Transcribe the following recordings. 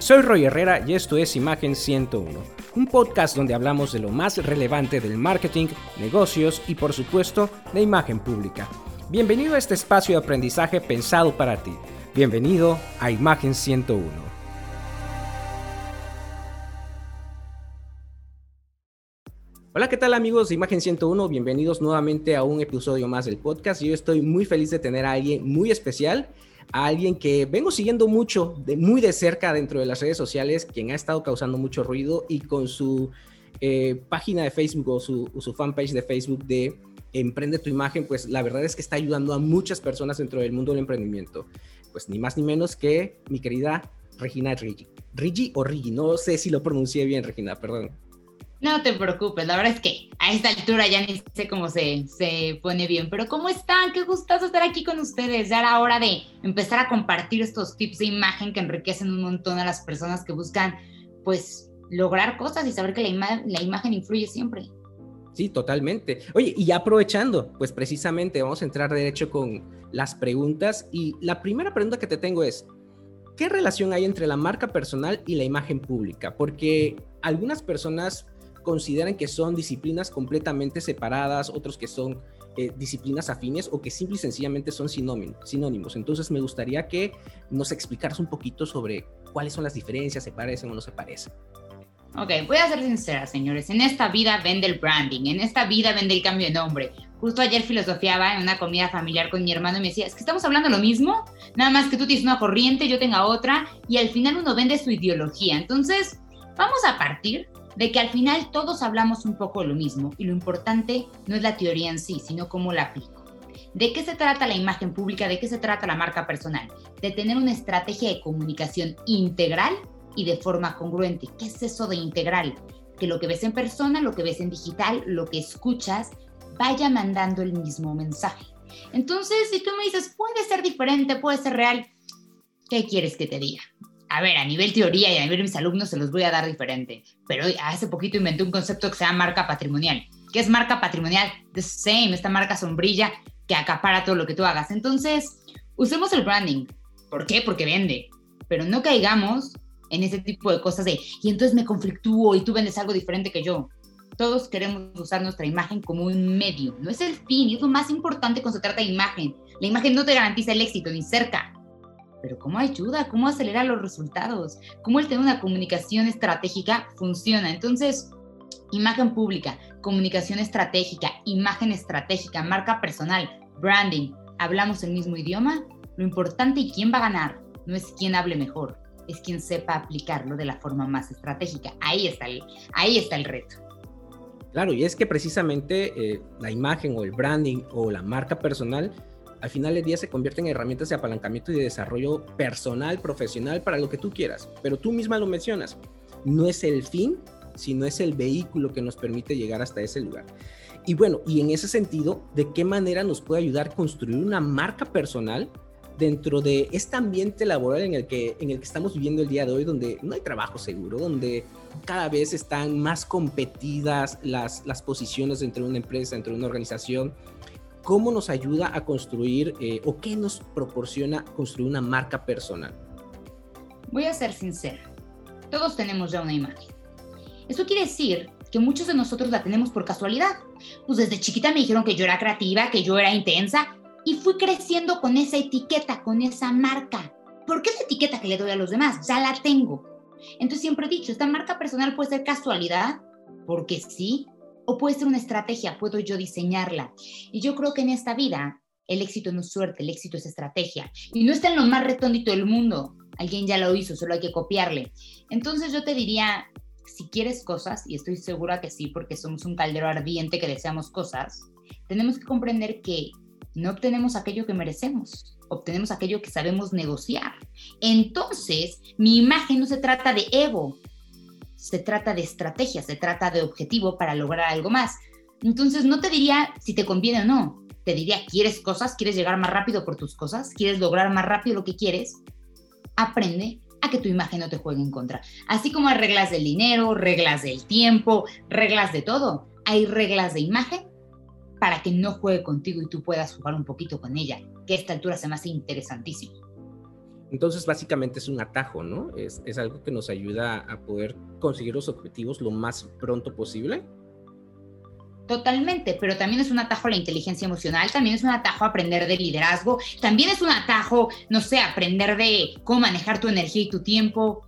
Soy Roy Herrera y esto es Imagen 101, un podcast donde hablamos de lo más relevante del marketing, negocios y por supuesto de imagen pública. Bienvenido a este espacio de aprendizaje pensado para ti. Bienvenido a Imagen 101. Hola, ¿qué tal amigos de Imagen 101? Bienvenidos nuevamente a un episodio más del podcast. Yo estoy muy feliz de tener a alguien muy especial a alguien que vengo siguiendo mucho, de, muy de cerca dentro de las redes sociales, quien ha estado causando mucho ruido y con su eh, página de Facebook o su, su fanpage de Facebook de Emprende tu imagen, pues la verdad es que está ayudando a muchas personas dentro del mundo del emprendimiento. Pues ni más ni menos que mi querida Regina Rigi. Rigi o Rigi, no sé si lo pronuncié bien, Regina, perdón. No te preocupes, la verdad es que a esta altura ya ni sé cómo se, se pone bien, pero ¿cómo están? Qué gustoso estar aquí con ustedes. Ya era hora de empezar a compartir estos tips de imagen que enriquecen un montón a las personas que buscan, pues, lograr cosas y saber que la, la imagen influye siempre. Sí, totalmente. Oye, y aprovechando, pues precisamente vamos a entrar derecho con las preguntas. Y la primera pregunta que te tengo es, ¿qué relación hay entre la marca personal y la imagen pública? Porque algunas personas consideran que son disciplinas completamente separadas, otros que son eh, disciplinas afines o que simple y sencillamente son sinónimos. Entonces me gustaría que nos explicaras un poquito sobre cuáles son las diferencias, se parecen o no se parecen. Ok, voy a ser sincera, señores. En esta vida vende el branding, en esta vida vende el cambio de nombre. Justo ayer filosofiaba en una comida familiar con mi hermano y me decía, es que estamos hablando lo mismo, nada más que tú tienes una corriente, yo tenga otra, y al final uno vende su ideología. Entonces, vamos a partir de que al final todos hablamos un poco de lo mismo y lo importante no es la teoría en sí, sino cómo la aplico. ¿De qué se trata la imagen pública? ¿De qué se trata la marca personal? De tener una estrategia de comunicación integral y de forma congruente. ¿Qué es eso de integral? Que lo que ves en persona, lo que ves en digital, lo que escuchas, vaya mandando el mismo mensaje. Entonces, si tú me dices, puede ser diferente, puede ser real, ¿qué quieres que te diga? A ver, a nivel teoría y a nivel mis alumnos se los voy a dar diferente, pero hace poquito inventé un concepto que se llama marca patrimonial. ¿Qué es marca patrimonial? The same, esta marca sombrilla que acapara todo lo que tú hagas. Entonces, usemos el branding. ¿Por qué? Porque vende. Pero no caigamos en ese tipo de cosas de, y entonces me conflictúo y tú vendes algo diferente que yo. Todos queremos usar nuestra imagen como un medio, no es el fin, es lo más importante cuando se trata de imagen. La imagen no te garantiza el éxito ni cerca, pero ¿cómo ayuda? ¿Cómo acelera los resultados? ¿Cómo el tener una comunicación estratégica funciona? Entonces, imagen pública, comunicación estratégica, imagen estratégica, marca personal, branding, ¿hablamos el mismo idioma? Lo importante y quién va a ganar no es quién hable mejor, es quien sepa aplicarlo de la forma más estratégica. Ahí está el, ahí está el reto. Claro, y es que precisamente eh, la imagen o el branding o la marca personal al final del día se convierten en herramientas de apalancamiento y de desarrollo personal, profesional, para lo que tú quieras. Pero tú misma lo mencionas, no es el fin, sino es el vehículo que nos permite llegar hasta ese lugar. Y bueno, y en ese sentido, ¿de qué manera nos puede ayudar a construir una marca personal dentro de este ambiente laboral en el que, en el que estamos viviendo el día de hoy, donde no hay trabajo seguro, donde cada vez están más competidas las, las posiciones dentro de una empresa, dentro de una organización, ¿cómo nos ayuda a construir eh, o qué nos proporciona construir una marca personal? Voy a ser sincera, todos tenemos ya una imagen. Eso quiere decir que muchos de nosotros la tenemos por casualidad. Pues desde chiquita me dijeron que yo era creativa, que yo era intensa y fui creciendo con esa etiqueta, con esa marca. ¿Por qué esa etiqueta que le doy a los demás? Ya la tengo. Entonces siempre he dicho, esta marca personal puede ser casualidad, porque sí, o puede ser una estrategia, puedo yo diseñarla. Y yo creo que en esta vida el éxito no es suerte, el éxito es estrategia. Y no está en lo más retóndito del mundo. Alguien ya lo hizo, solo hay que copiarle. Entonces yo te diría, si quieres cosas, y estoy segura que sí, porque somos un caldero ardiente que deseamos cosas, tenemos que comprender que no obtenemos aquello que merecemos, obtenemos aquello que sabemos negociar. Entonces, mi imagen no se trata de ego, se trata de estrategia, se trata de objetivo para lograr algo más. Entonces, no te diría si te conviene o no, te diría, ¿quieres cosas? ¿Quieres llegar más rápido por tus cosas? ¿Quieres lograr más rápido lo que quieres? Aprende a que tu imagen no te juegue en contra. Así como hay reglas del dinero, reglas del tiempo, reglas de todo, hay reglas de imagen para que no juegue contigo y tú puedas jugar un poquito con ella, que a esta altura se me hace interesantísimo. Entonces, básicamente es un atajo, ¿no? Es, es algo que nos ayuda a poder conseguir los objetivos lo más pronto posible. Totalmente, pero también es un atajo a la inteligencia emocional, también es un atajo a aprender de liderazgo, también es un atajo, no sé, aprender de cómo manejar tu energía y tu tiempo.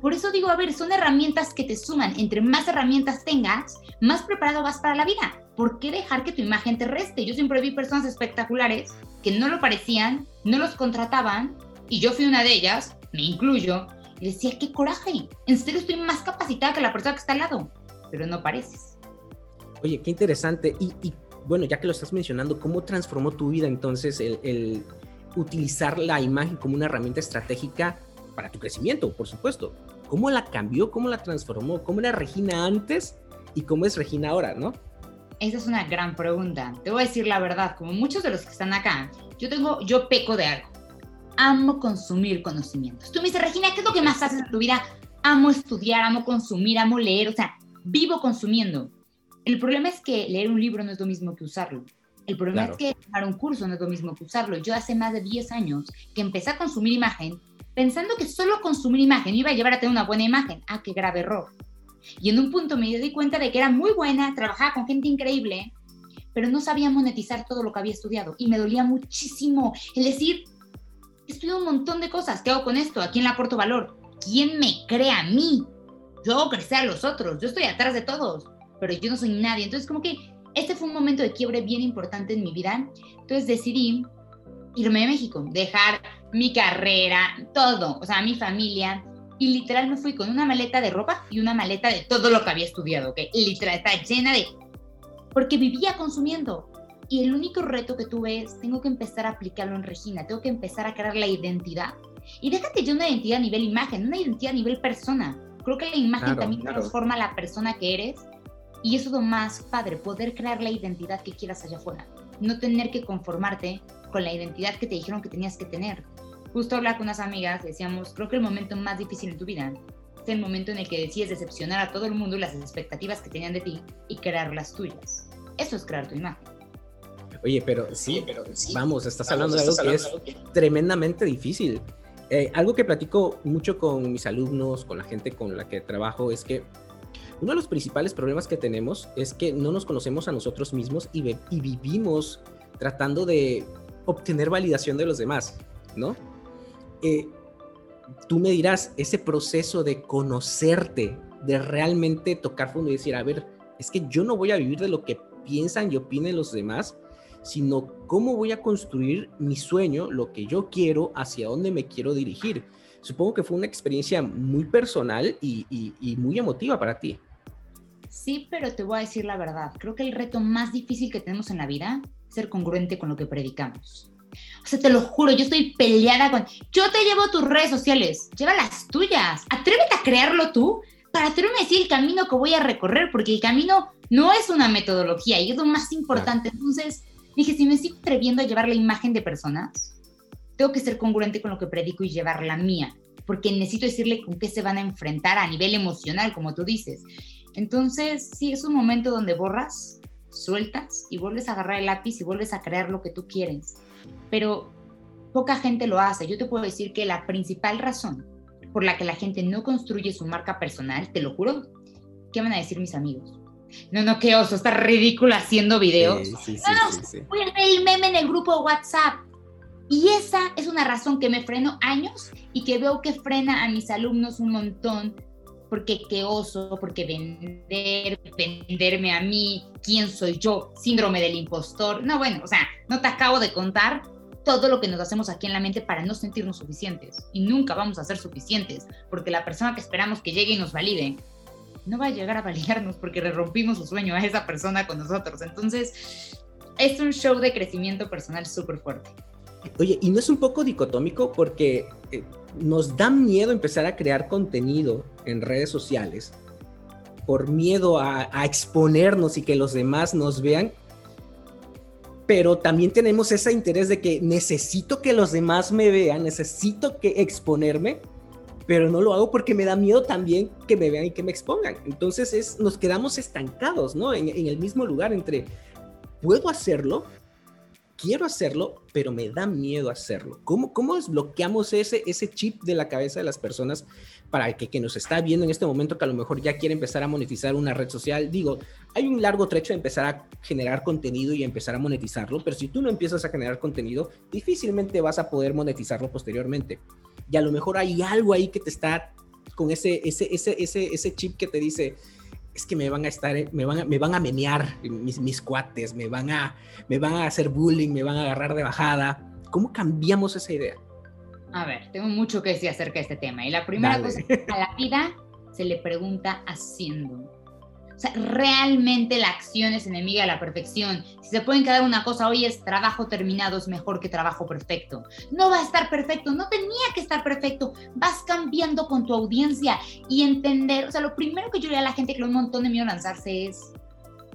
Por eso digo, a ver, son herramientas que te suman. Entre más herramientas tengas, más preparado vas para la vida. ¿Por qué dejar que tu imagen te reste? Yo siempre vi personas espectaculares que no lo parecían, no los contrataban, y yo fui una de ellas, me incluyo, y decía, qué coraje, en serio estoy más capacitada que la persona que está al lado, pero no pareces. Oye, qué interesante. Y, bueno, ya que lo estás mencionando, ¿cómo transformó tu vida entonces el, utilizar la imagen como una herramienta estratégica para tu crecimiento, por supuesto? ¿Cómo la cambió? ¿Cómo la transformó? ¿Cómo era Regina antes y cómo es Regina ahora, no? Esa es una gran pregunta. Te voy a decir la verdad, como muchos de los que están acá, yo tengo, yo peco de algo. Amo consumir conocimientos. Tú me dices, Regina, ¿qué es lo que más haces en tu vida? Amo estudiar, amo consumir, amo leer, o sea, vivo consumiendo. El problema es que leer un libro no es lo mismo que usarlo. El problema es que tomar un curso no es lo mismo que usarlo. Yo hace más de 10 años que empecé a consumir imagen pensando que solo consumir imagen iba a llevar a tener una buena imagen. Ah, qué grave error. Y en un punto me di cuenta de que era muy buena, trabajaba con gente increíble, pero no sabía monetizar todo lo que había estudiado. Y me dolía muchísimo el decir, estudio un montón de cosas, ¿qué hago con esto? ¿A quién le aporto valor? ¿Quién me crea a mí? Yo hago crecer a los otros, yo estoy atrás de todos pero yo no soy nadie. Entonces, como que este fue un momento de quiebre bien importante en mi vida. Entonces decidí irme a México, dejar mi carrera, todo, o sea, mi familia. Y literal me fui con una maleta de ropa y una maleta de todo lo que había estudiado, que literal está llena de... Porque vivía consumiendo. Y el único reto que tuve es, tengo que empezar a aplicarlo en Regina, tengo que empezar a crear la identidad. Y déjate yo una identidad a nivel imagen, una identidad a nivel persona. Creo que la imagen también transforma la persona que eres y eso es lo más padre, poder crear la identidad que quieras allá afuera. No tener que conformarte con la identidad que te dijeron que tenías que tener. Justo hablar con unas amigas, decíamos, creo que el momento más difícil en tu vida es el momento en el que decides decepcionar a todo el mundo las expectativas que tenían de ti y crear las tuyas. Eso es crear tu imagen. Oye, pero sí, pero vamos, estás hablando de algo que es tremendamente difícil. Eh, algo que platico mucho con mis alumnos, con la gente con la que trabajo, es que uno de los principales problemas que tenemos es que no nos conocemos a nosotros mismos y, vivimos tratando de obtener validación de los demás, ¿no? Eh, tú me dirás, ese proceso de conocerte, de realmente tocar fondo y decir, a ver, es que yo no voy a vivir de lo que piensan y opinen los demás, sino cómo voy a construir mi sueño, lo que yo quiero, hacia dónde me quiero dirigir supongo que fue una experiencia muy personal y, muy emotiva para ti. Sí, pero te voy a decir la verdad. Creo que el reto más difícil que tenemos en la vida es ser congruente con lo que predicamos. O sea, te lo juro, yo estoy peleada con... Yo te llevo tus redes sociales, lleva las tuyas. Atrévete a crearlo tú para atreverme a decir el camino que voy a recorrer, porque el camino no es una metodología y es lo más importante. Entonces, dije, si me sigo atreviendo a llevar la imagen de personas, tengo que ser congruente con lo que predico y llevar la mía, porque necesito decirle con qué se van a enfrentar a nivel emocional, como tú dices. Entonces, sí, es un momento donde borras, sueltas y vuelves a agarrar el lápiz y vuelves a crear lo que tú quieres. Pero poca gente lo hace. Yo te puedo decir que la principal razón por la que la gente no construye su marca personal, te lo juro, ¿qué van a decir mis amigos? No, no, qué oso, está ridículo haciendo videos. Sí, sí, sí, voy a ver el meme en el grupo WhatsApp. Y esa es una razón que me freno años y que veo que frena a mis alumnos un montón, porque qué oso, porque vender, venderme a mí, quién soy yo, síndrome del impostor. No, bueno, o sea, no te acabo de contar todo lo que nos hacemos aquí en la mente para no sentirnos suficientes. Y nunca vamos a ser suficientes, porque la persona que esperamos que llegue y nos valide, no va a llegar a validarnos porque le rompimos su sueño a esa persona con nosotros. Entonces, es un show de crecimiento personal súper fuerte. Oye, ¿y no es un poco dicotómico? Porque eh, nos da miedo empezar a crear contenido en redes sociales por miedo a, exponernos y que los demás nos vean, pero también tenemos ese interés de que necesito que los demás me vean, necesito que exponerme, pero no lo hago porque me da miedo también que me vean y que me expongan. Entonces es, nos quedamos estancados, ¿no? En, el mismo lugar entre, ¿puedo hacerlo? quiero hacerlo, pero me da miedo hacerlo. ¿Cómo, cómo desbloqueamos ese, ese chip de la cabeza de las personas para que, que nos está viendo en este momento que a lo mejor ya quiere empezar a monetizar una red social? Digo, hay un largo trecho de empezar a generar contenido y empezar a monetizarlo, pero si tú no empiezas a generar contenido, difícilmente vas a poder monetizarlo posteriormente. Y a lo mejor hay algo ahí que te está con ese, ese, ese, ese, ese chip que te dice, es que me van a estar, me van a, me van a menear mis, mis cuates, me van, a, me van a hacer bullying, me van a agarrar de bajada. ¿Cómo cambiamos esa idea? A ver, tengo mucho que decir acerca de este tema. Y la primera cosa, a la vida se le pregunta haciendo. O sea, realmente la acción es enemiga de la perfección. Si se pueden quedar una cosa hoy es trabajo terminado es mejor que trabajo perfecto. No va a estar perfecto, no tenía que estar perfecto. Vas cambiando con tu audiencia y entender, o sea, lo primero que yo le a la gente que le un montón de miedo lanzarse es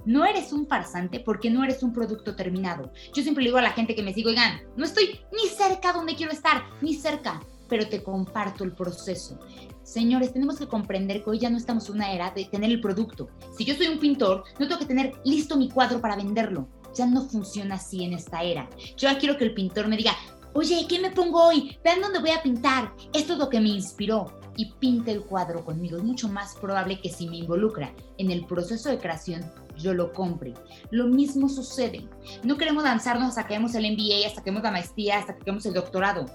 no eres un farsante porque no eres un producto terminado. Yo siempre le digo a la gente que me sigue, oigan, no estoy ni cerca donde quiero estar, ni cerca, pero te comparto el proceso. Señores, tenemos que comprender que hoy ya no estamos en una era de tener el producto. Si yo soy un pintor, no tengo que tener listo mi cuadro para venderlo. Ya no funciona así en esta era. Yo ya quiero que el pintor me diga, oye, ¿qué me pongo hoy? Vean dónde voy a pintar. Esto es lo que me inspiró. Y pinte el cuadro conmigo. Es mucho más probable que si me involucra en el proceso de creación, yo lo compre. Lo mismo sucede. No queremos lanzarnos hasta que hagamos el MBA, hasta que hagamos la maestría, hasta que hagamos el doctorado.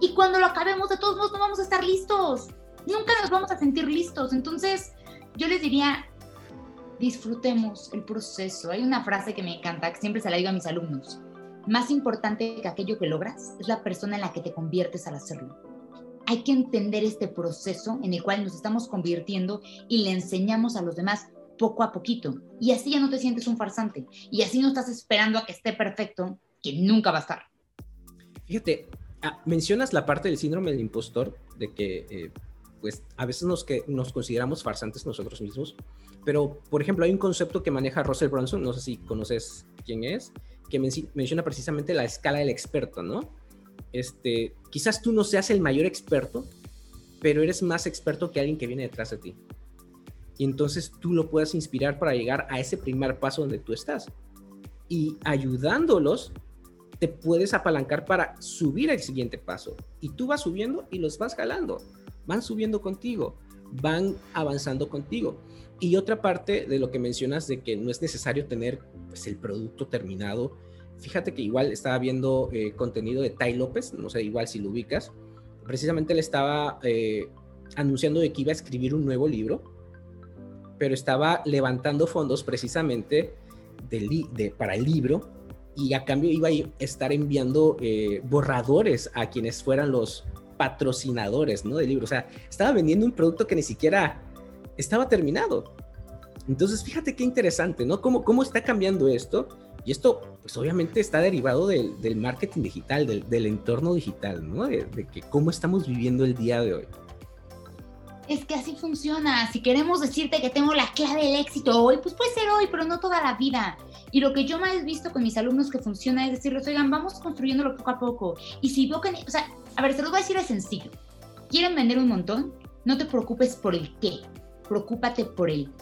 Y cuando lo acabemos, de todos modos, no vamos a estar listos nunca nos vamos a sentir listos. Entonces, yo les diría, disfrutemos el proceso. Hay una frase que me encanta, que siempre se la digo a mis alumnos. Más importante que aquello que logras es la persona en la que te conviertes al hacerlo. Hay que entender este proceso en el cual nos estamos convirtiendo y le enseñamos a los demás poco a poquito. Y así ya no te sientes un farsante. Y así no estás esperando a que esté perfecto, que nunca va a estar. Fíjate, ah, mencionas la parte del síndrome del impostor, de que eh, pues a veces nos, que, nos consideramos farsantes nosotros mismos, pero por ejemplo hay un concepto que maneja Russell Brunson, no sé si conoces quién es, que menciona precisamente la escala del experto, ¿no? Este, quizás tú no seas el mayor experto, pero eres más experto que alguien que viene detrás de ti. Y entonces tú lo puedes inspirar para llegar a ese primer paso donde tú estás. Y ayudándolos, te puedes apalancar para subir al siguiente paso. Y tú vas subiendo y los vas jalando van subiendo contigo, van avanzando contigo. Y otra parte de lo que mencionas de que no es necesario tener pues, el producto terminado. Fíjate que igual estaba viendo eh, contenido de Tai López, no sé, igual si lo ubicas. Precisamente le estaba eh, anunciando de que iba a escribir un nuevo libro, pero estaba levantando fondos precisamente de, para el libro y a cambio iba a estar enviando eh, borradores a quienes fueran los, patrocinadores, ¿no? De libros. O sea, estaba vendiendo un producto que ni siquiera estaba terminado. Entonces, fíjate qué interesante, ¿no? ¿Cómo, cómo está cambiando esto? Y esto, pues obviamente está derivado del, marketing digital, del, entorno digital, ¿no? De, de, que cómo estamos viviendo el día de hoy. Es que así funciona. Si queremos decirte que tengo la clave del éxito hoy, pues puede ser hoy, pero no toda la vida. Y lo que yo más he visto con mis alumnos que funciona es decirles, oigan, vamos construyéndolo poco a poco. Y si veo que, o sea, a ver, se los voy a decir de sencillo. ¿Quieren vender un montón? No te preocupes por el qué, preocúpate por el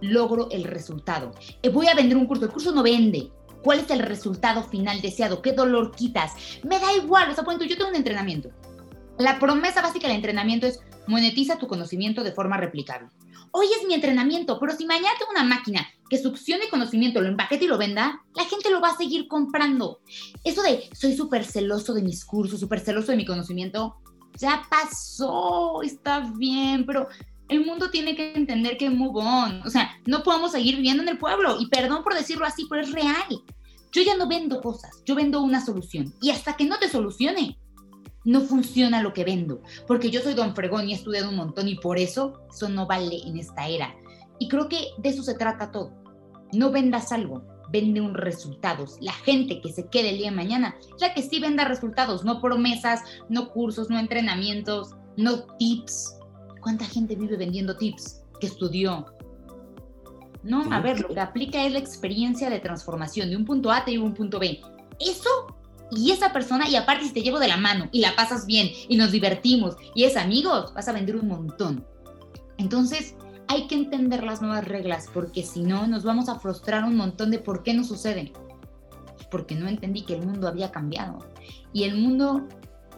logro, el resultado. Eh, voy a vender un curso, el curso no vende. ¿Cuál es el resultado final deseado? ¿Qué dolor quitas? Me da igual, o sea, yo tengo un entrenamiento. La promesa básica del entrenamiento es monetiza tu conocimiento de forma replicable. Hoy es mi entrenamiento, pero si mañana tengo una máquina que succione conocimiento, lo empaquete y lo venda, la gente lo va a seguir comprando. Eso de soy súper celoso de mis cursos, súper celoso de mi conocimiento, ya pasó, está bien, pero el mundo tiene que entender que move on. O sea, no podemos seguir viviendo en el pueblo. Y perdón por decirlo así, pero es real. Yo ya no vendo cosas, yo vendo una solución. Y hasta que no te solucione, no funciona lo que vendo, porque yo soy don Fregón y he estudiado un montón y por eso eso no vale en esta era. Y creo que de eso se trata todo. No vendas algo, vende un resultados. La gente que se quede el día de mañana, ya que sí venda resultados, no promesas, no cursos, no entrenamientos, no tips. ¿Cuánta gente vive vendiendo tips que estudió? No, a ver, lo que aplica es la experiencia de transformación de un punto A a un punto B. Eso y esa persona, y aparte si te llevo de la mano y la pasas bien y nos divertimos y es amigos, vas a vender un montón. Entonces, hay que entender las nuevas reglas porque si no, nos vamos a frustrar un montón de por qué no sucede. porque no entendí que el mundo había cambiado. Y el mundo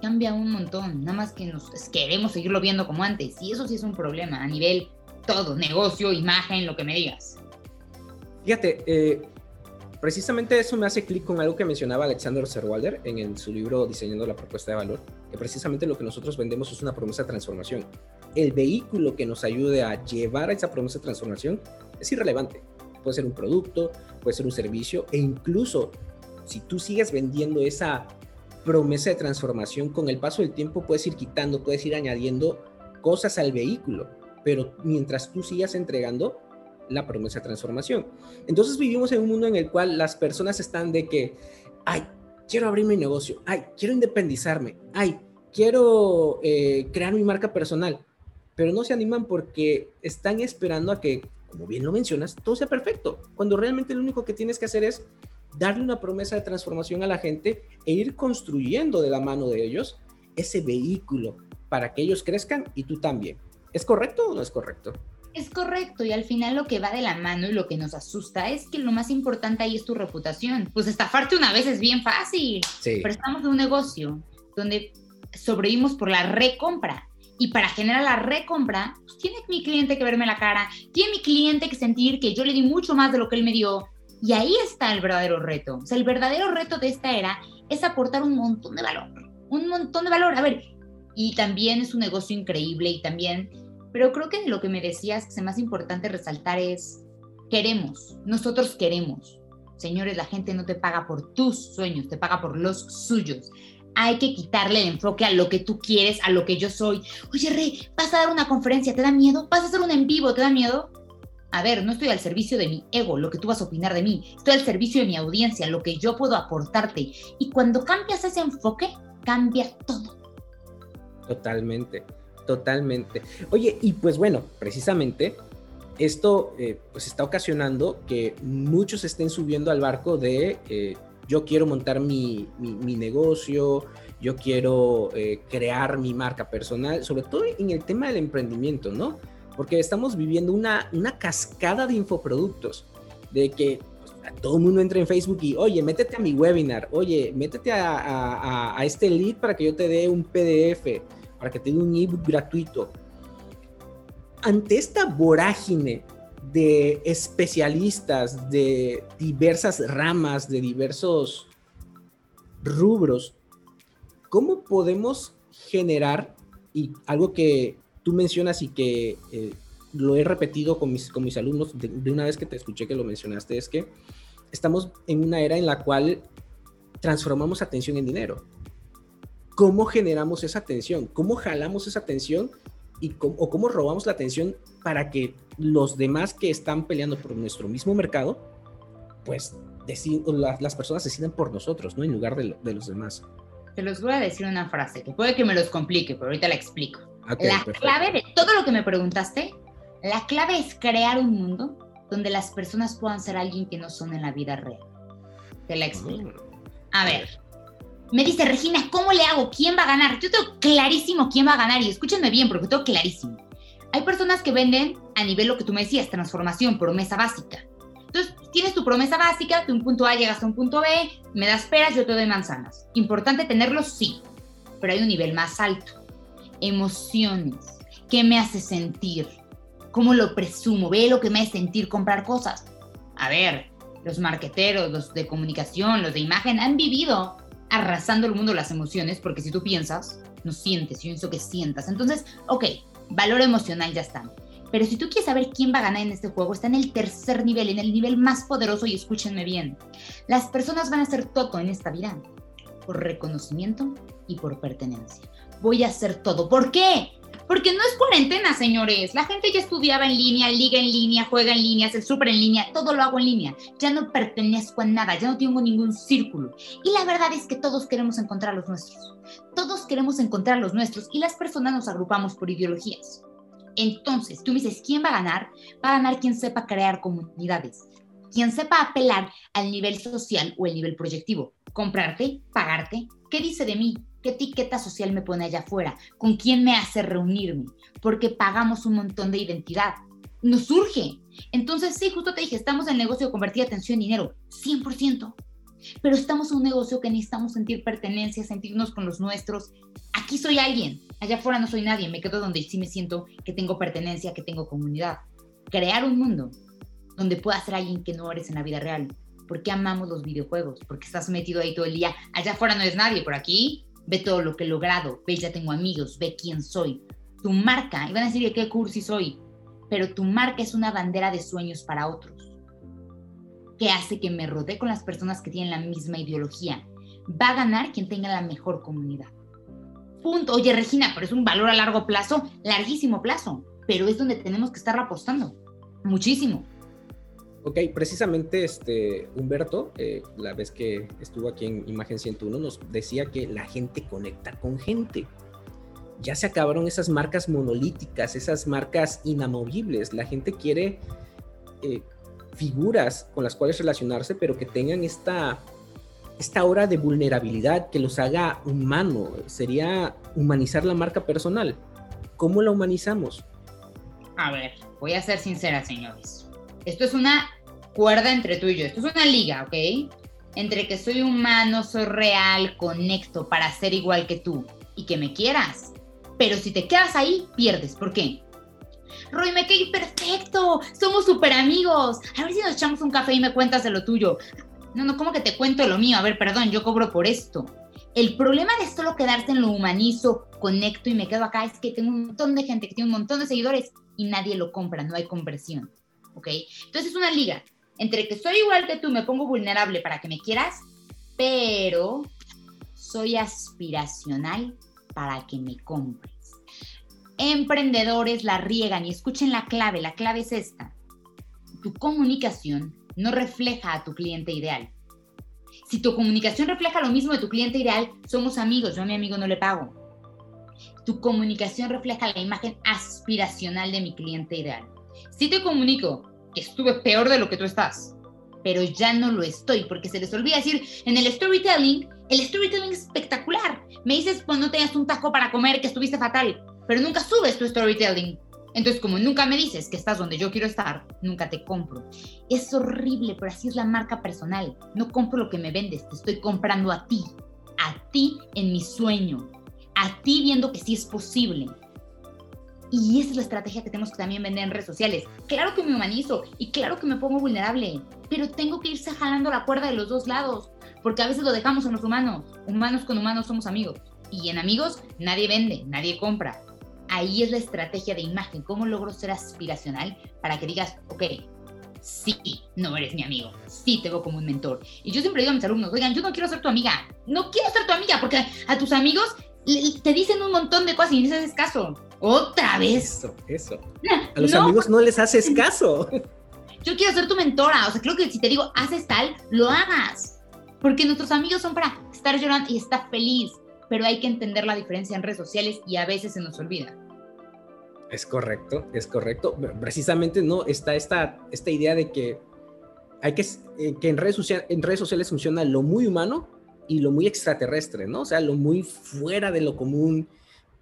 cambia un montón, nada más que nos queremos seguirlo viendo como antes. Y eso sí es un problema a nivel todo, negocio, imagen, lo que me digas. Fíjate, eh, precisamente eso me hace clic con algo que mencionaba Alexander Serwalder en, su libro Diseñando la propuesta de valor, que precisamente lo que nosotros vendemos es una promesa de transformación. El vehículo que nos ayude a llevar a esa promesa de transformación es irrelevante. Puede ser un producto, puede ser un servicio e incluso si tú sigues vendiendo esa promesa de transformación, con el paso del tiempo puedes ir quitando, puedes ir añadiendo cosas al vehículo, pero mientras tú sigas entregando, la promesa de transformación. Entonces vivimos en un mundo en el cual las personas están de que, ay, quiero abrir mi negocio, ay, quiero independizarme, ay, quiero eh, crear mi marca personal, pero no se animan porque están esperando a que, como bien lo mencionas, todo sea perfecto, cuando realmente lo único que tienes que hacer es darle una promesa de transformación a la gente e ir construyendo de la mano de ellos ese vehículo para que ellos crezcan y tú también. ¿Es correcto o no es correcto? Es correcto, y al final lo que va de la mano y lo que nos asusta es que lo más importante ahí es tu reputación. Pues estafarte una vez es bien fácil, pero estamos en un negocio donde sobrevivimos por la recompra. Y para generar la recompra, pues tiene mi cliente que verme la cara, tiene mi cliente que sentir que yo le di mucho más de lo que él me dio. Y ahí está el verdadero reto. O sea, el verdadero reto de esta era es aportar un montón de valor. Un montón de valor. A ver, y también es un negocio increíble y también pero creo que lo que me decías que es más importante resaltar es, queremos, nosotros queremos. Señores, la gente no te paga por tus sueños, te paga por los suyos. Hay que quitarle el enfoque a lo que tú quieres, a lo que yo soy. Oye, Rey, vas a dar una conferencia, ¿te da miedo? ¿Vas a hacer un en vivo, te da miedo? A ver, no estoy al servicio de mi ego, lo que tú vas a opinar de mí. Estoy al servicio de mi audiencia, lo que yo puedo aportarte. Y cuando cambias ese enfoque, cambia todo. Totalmente. Totalmente. Oye, y pues bueno, precisamente esto eh, pues está ocasionando que muchos estén subiendo al barco de eh, yo quiero montar mi, negocio, yo quiero eh, crear mi marca personal, sobre todo en el tema del emprendimiento, ¿no? Porque estamos viviendo una, una cascada de infoproductos, de que pues, todo el mundo entra en Facebook y, oye, métete a mi webinar, oye, métete a, a este lead para que yo te dé un PDF para que tenga un ebook gratuito. Ante esta vorágine de especialistas de diversas ramas, de diversos rubros, ¿cómo podemos generar, y algo que tú mencionas y que eh, lo he repetido con mis, con mis alumnos de, de, una vez que te escuché que lo mencionaste, es que estamos en una era en la cual transformamos atención en dinero. ¿Cómo generamos esa atención? ¿Cómo jalamos esa atención? Y cómo, o cómo robamos la atención para que los demás que están peleando por nuestro mismo mercado, pues las, personas deciden por nosotros, ¿no? En lugar de, los demás. Te los voy a decir una frase que puede que me los complique, pero ahorita la explico. la clave de todo lo que me preguntaste, la clave es crear un mundo donde las personas puedan ser alguien que no son en la vida real. Te la explico. Ah. A ver, me dice, Regina, ¿cómo le hago? ¿Quién va a ganar? Yo tengo clarísimo quién va a ganar y escúchenme bien porque tengo clarísimo. Hay personas que venden a nivel lo que tú me decías, transformación, promesa básica. Entonces, tienes tu promesa básica, de un punto A llegas a un punto B, me das peras, yo te doy manzanas. Importante tenerlo, sí, pero hay un nivel más alto. Emociones. ¿Qué me hace sentir? ¿Cómo lo presumo? Ve lo que me hace sentir comprar cosas. A ver, los marqueteros, los de comunicación, los de imagen han vivido arrasando el mundo las emociones, porque si tú piensas, no sientes, yo pienso que sientas. Entonces, ok, valor emocional ya está. Pero si tú quieres saber quién va a ganar en este juego, está en el tercer nivel, en el nivel más poderoso y escúchenme bien. Las personas van a hacer todo en esta vida por reconocimiento y por pertenencia. Voy a hacer todo. ¿Por qué? Porque no es cuarentena, señores. La gente ya estudiaba en línea, liga en línea, juega en línea, se súper en línea, todo lo hago en línea. Ya no pertenezco a nada, ya no tengo ningún círculo. Y la verdad es que todos queremos encontrar los nuestros. Todos queremos encontrar los nuestros y las personas nos agrupamos por ideologías. Entonces, tú me dices, ¿quién va a ganar? Va a ganar quien sepa crear comunidades, quien sepa apelar al nivel social o el nivel proyectivo. Comprarte, pagarte, ¿qué dice de mí? ¿Qué etiqueta social me pone allá afuera? ¿Con quién me hace reunirme? Porque pagamos un montón de identidad. Nos surge. Entonces, sí, justo te dije, estamos en el negocio de convertir atención en dinero. 100%. Pero estamos en un negocio que necesitamos sentir pertenencia, sentirnos con los nuestros. Aquí soy alguien, allá afuera no soy nadie, me quedo donde sí me siento que tengo pertenencia, que tengo comunidad. Crear un mundo donde puedas ser alguien que no eres en la vida real. ¿Por qué amamos los videojuegos? Porque estás metido ahí todo el día. Allá afuera no es nadie, por aquí ve todo lo que he logrado, ve ya tengo amigos, ve quién soy. Tu marca, iban a decir que qué cursi soy, pero tu marca es una bandera de sueños para otros que hace que me rodee con las personas que tienen la misma ideología. Va a ganar quien tenga la mejor comunidad. Punto. Oye, Regina, pero es un valor a largo plazo, larguísimo plazo, pero es donde tenemos que estar apostando. Muchísimo. Ok, precisamente este Humberto, eh, la vez que estuvo aquí en Imagen 101, nos decía que la gente conecta con gente. Ya se acabaron esas marcas monolíticas, esas marcas inamovibles. La gente quiere eh, figuras con las cuales relacionarse, pero que tengan esta, esta hora de vulnerabilidad que los haga humano. Sería humanizar la marca personal. ¿Cómo la humanizamos? A ver, voy a ser sincera, señores. Esto es una cuerda entre tú y yo. Esto es una liga, ¿ok? Entre que soy humano, soy real, conecto para ser igual que tú y que me quieras. Pero si te quedas ahí, pierdes. ¿Por qué? Roy, me caí perfecto, somos súper amigos. A ver si nos echamos un café y me cuentas de lo tuyo. No, no, ¿cómo que te cuento lo mío? A ver, perdón, yo cobro por esto. El problema de solo quedarse en lo humanizo, conecto y me quedo acá es que tengo un montón de gente que tiene un montón de seguidores y nadie lo compra, no hay conversión. ¿Ok? Entonces es una liga entre que soy igual que tú, me pongo vulnerable para que me quieras, pero soy aspiracional para que me compres emprendedores la riegan y escuchen la clave, la clave es esta. Tu comunicación no refleja a tu cliente ideal. Si tu comunicación refleja lo mismo de tu cliente ideal, somos amigos, yo a mi amigo no le pago. Tu comunicación refleja la imagen aspiracional de mi cliente ideal. Si te comunico que estuve peor de lo que tú estás, pero ya no lo estoy porque se les olvida decir en el storytelling, el storytelling es espectacular. Me dices cuando no tenías un taco para comer que estuviste fatal pero nunca subes tu storytelling. Entonces, como nunca me dices que estás donde yo quiero estar, nunca te compro. Es horrible, pero así es la marca personal. No compro lo que me vendes, te estoy comprando a ti, a ti en mi sueño, a ti viendo que sí es posible. Y esa es la estrategia que tenemos que también vender en redes sociales. Claro que me humanizo y claro que me pongo vulnerable, pero tengo que irse jalando la cuerda de los dos lados, porque a veces lo dejamos en los humanos. Humanos con humanos somos amigos. Y en amigos nadie vende, nadie compra ahí es la estrategia de imagen. ¿Cómo logro ser aspiracional para que digas, ok, sí, no eres mi amigo, sí te veo como un mentor? Y yo siempre digo a mis alumnos, oigan, yo no quiero ser tu amiga, no quiero ser tu amiga, porque a tus amigos te dicen un montón de cosas y no haces caso. Otra vez. Eso, eso. A los amigos no les haces caso. Yo quiero ser tu mentora. O sea, creo que si te digo, haces tal, lo hagas. Porque nuestros amigos son para estar llorando y estar feliz pero hay que entender la diferencia en redes sociales y a veces se nos olvida. Es correcto, es correcto. Precisamente no está esta, esta idea de que hay que, eh, que en, redes en redes sociales funciona lo muy humano y lo muy extraterrestre, ¿no? O sea, lo muy fuera de lo común.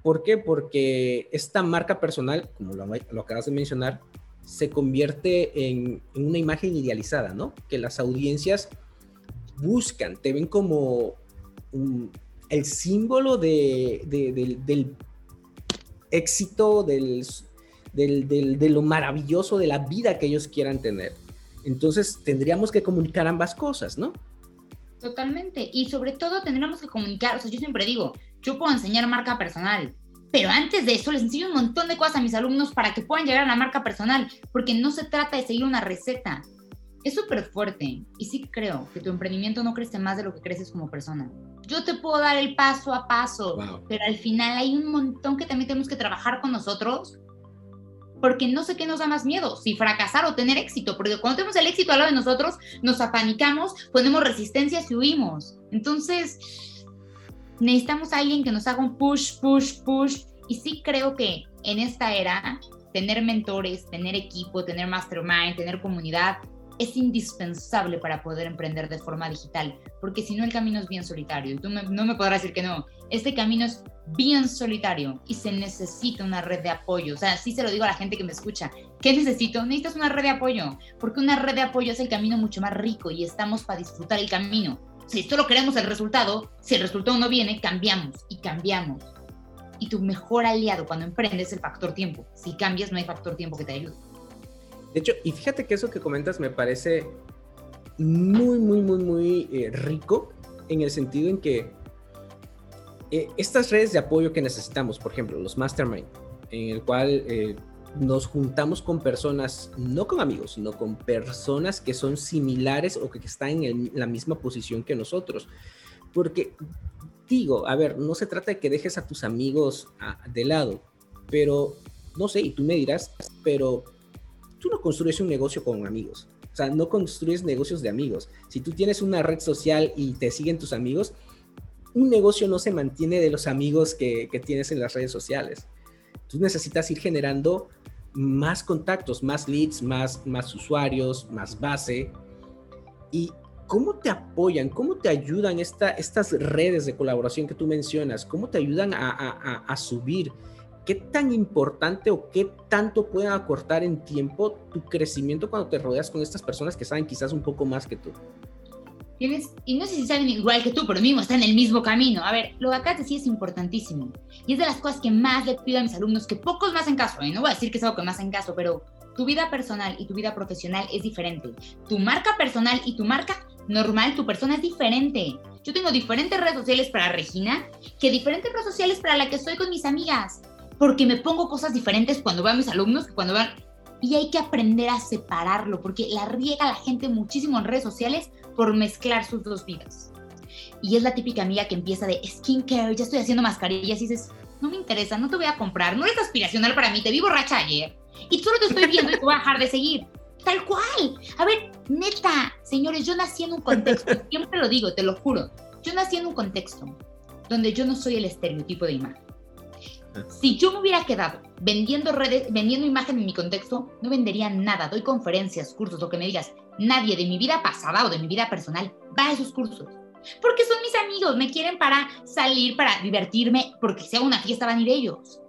¿Por qué? Porque esta marca personal, como lo, acabas de mencionar, se convierte en, en, una imagen idealizada, ¿no? Que las audiencias buscan, te ven como un, el símbolo de, del éxito, del, de lo maravilloso de la vida que ellos quieran tener. Entonces tendríamos que comunicar ambas cosas, ¿no? Totalmente. Y sobre todo tendríamos que comunicar, o sea, yo siempre digo, yo puedo enseñar marca personal, pero antes de eso les enseño un montón de cosas a mis alumnos para que puedan llegar a la marca personal, porque no se trata de seguir una receta, es súper fuerte y sí creo que tu emprendimiento no crece más de lo que creces como persona. Yo te puedo dar el paso a paso, pero al final hay un montón que también tenemos que trabajar con nosotros porque no sé qué nos da más miedo, si fracasar o tener éxito, porque cuando tenemos el éxito al lado de nosotros, nos apanicamos, ponemos resistencias y huimos. Entonces, necesitamos a alguien que nos haga un push, push, push. Y sí creo que en esta era, tener mentores, tener equipo, tener mastermind, tener comunidad, es indispensable para poder emprender de forma digital, porque si no el camino es bien solitario. Tú no me podrás decir que no. Este camino es bien solitario y se necesita una red de apoyo. O sea, sí se lo digo a la gente que me escucha. ¿Qué necesito? Necesitas una red de apoyo, porque una red de apoyo es el camino mucho más rico y estamos para disfrutar el camino. Si solo queremos el resultado, si el resultado no viene, cambiamos y cambiamos. Y tu mejor aliado cuando emprendes es el factor tiempo. Si cambias, no hay factor tiempo que te ayude. De hecho, y fíjate que eso que comentas me parece muy, muy, muy, muy eh, rico en el sentido en que eh, estas redes de apoyo que necesitamos, por ejemplo, los mastermind, en el cual eh, nos juntamos con personas, no con amigos, sino con personas que son similares o que están en la misma posición que nosotros. Porque digo, a ver, no se trata de que dejes a tus amigos de lado, pero no sé, y tú me dirás, pero tú no construyes un negocio con amigos. O sea, no construyes negocios de amigos. Si tú tienes una red social y te siguen tus amigos, un negocio no se mantiene de los amigos que, que tienes en las redes sociales. Tú necesitas ir generando más contactos, más leads, más, más usuarios, más base. ¿Y cómo te apoyan, cómo te ayudan esta, estas redes de colaboración que tú mencionas? ¿Cómo te ayudan a, a, a subir? ¿Qué tan importante o qué tanto pueden acortar en tiempo tu crecimiento cuando te rodeas con estas personas que saben quizás un poco más que tú? Y no sé si saben igual que tú, pero mismo están en el mismo camino. A ver, lo que acá te sí es importantísimo. Y es de las cosas que más le pido a mis alumnos, que pocos más en caso, ¿eh? no voy a decir que es algo que más en caso, pero tu vida personal y tu vida profesional es diferente. Tu marca personal y tu marca normal, tu persona es diferente. Yo tengo diferentes redes sociales para Regina que diferentes redes sociales para la que estoy con mis amigas. Porque me pongo cosas diferentes cuando veo a mis alumnos que cuando van... Y hay que aprender a separarlo, porque la riega la gente muchísimo en redes sociales por mezclar sus dos vidas. Y es la típica amiga que empieza de skincare, ya estoy haciendo mascarillas y dices, no me interesa, no te voy a comprar, no eres aspiracional para mí, te vi borracha ayer y solo te estoy viendo y te voy a dejar de seguir. Tal cual. A ver, neta, señores, yo nací en un contexto, siempre lo digo, te lo juro, yo nací en un contexto donde yo no soy el estereotipo de imagen. Si yo me hubiera quedado vendiendo redes, vendiendo imagen en mi contexto, no vendería nada. Doy conferencias, cursos, lo que me digas. Nadie de mi vida pasada o de mi vida personal va a esos cursos. Porque son mis amigos, me quieren para salir, para divertirme, porque sea una fiesta van a ir ellos.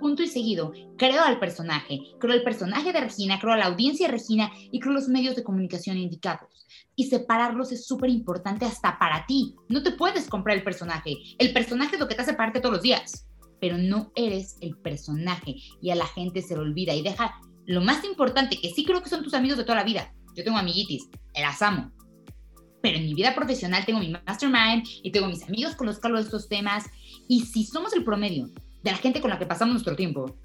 Punto y seguido, creo al personaje, creo el personaje de Regina, creo a la audiencia de Regina y creo los medios de comunicación indicados. Y separarlos es súper importante hasta para ti. No te puedes comprar el personaje. El personaje es lo que te hace parte todos los días pero no eres el personaje y a la gente se le olvida y deja lo más importante, que sí creo que son tus amigos de toda la vida. Yo tengo amiguitis, las amo. Pero en mi vida profesional tengo mi mastermind y tengo mis amigos con los que hablo de estos temas. Y si somos el promedio de la gente con la que pasamos nuestro tiempo,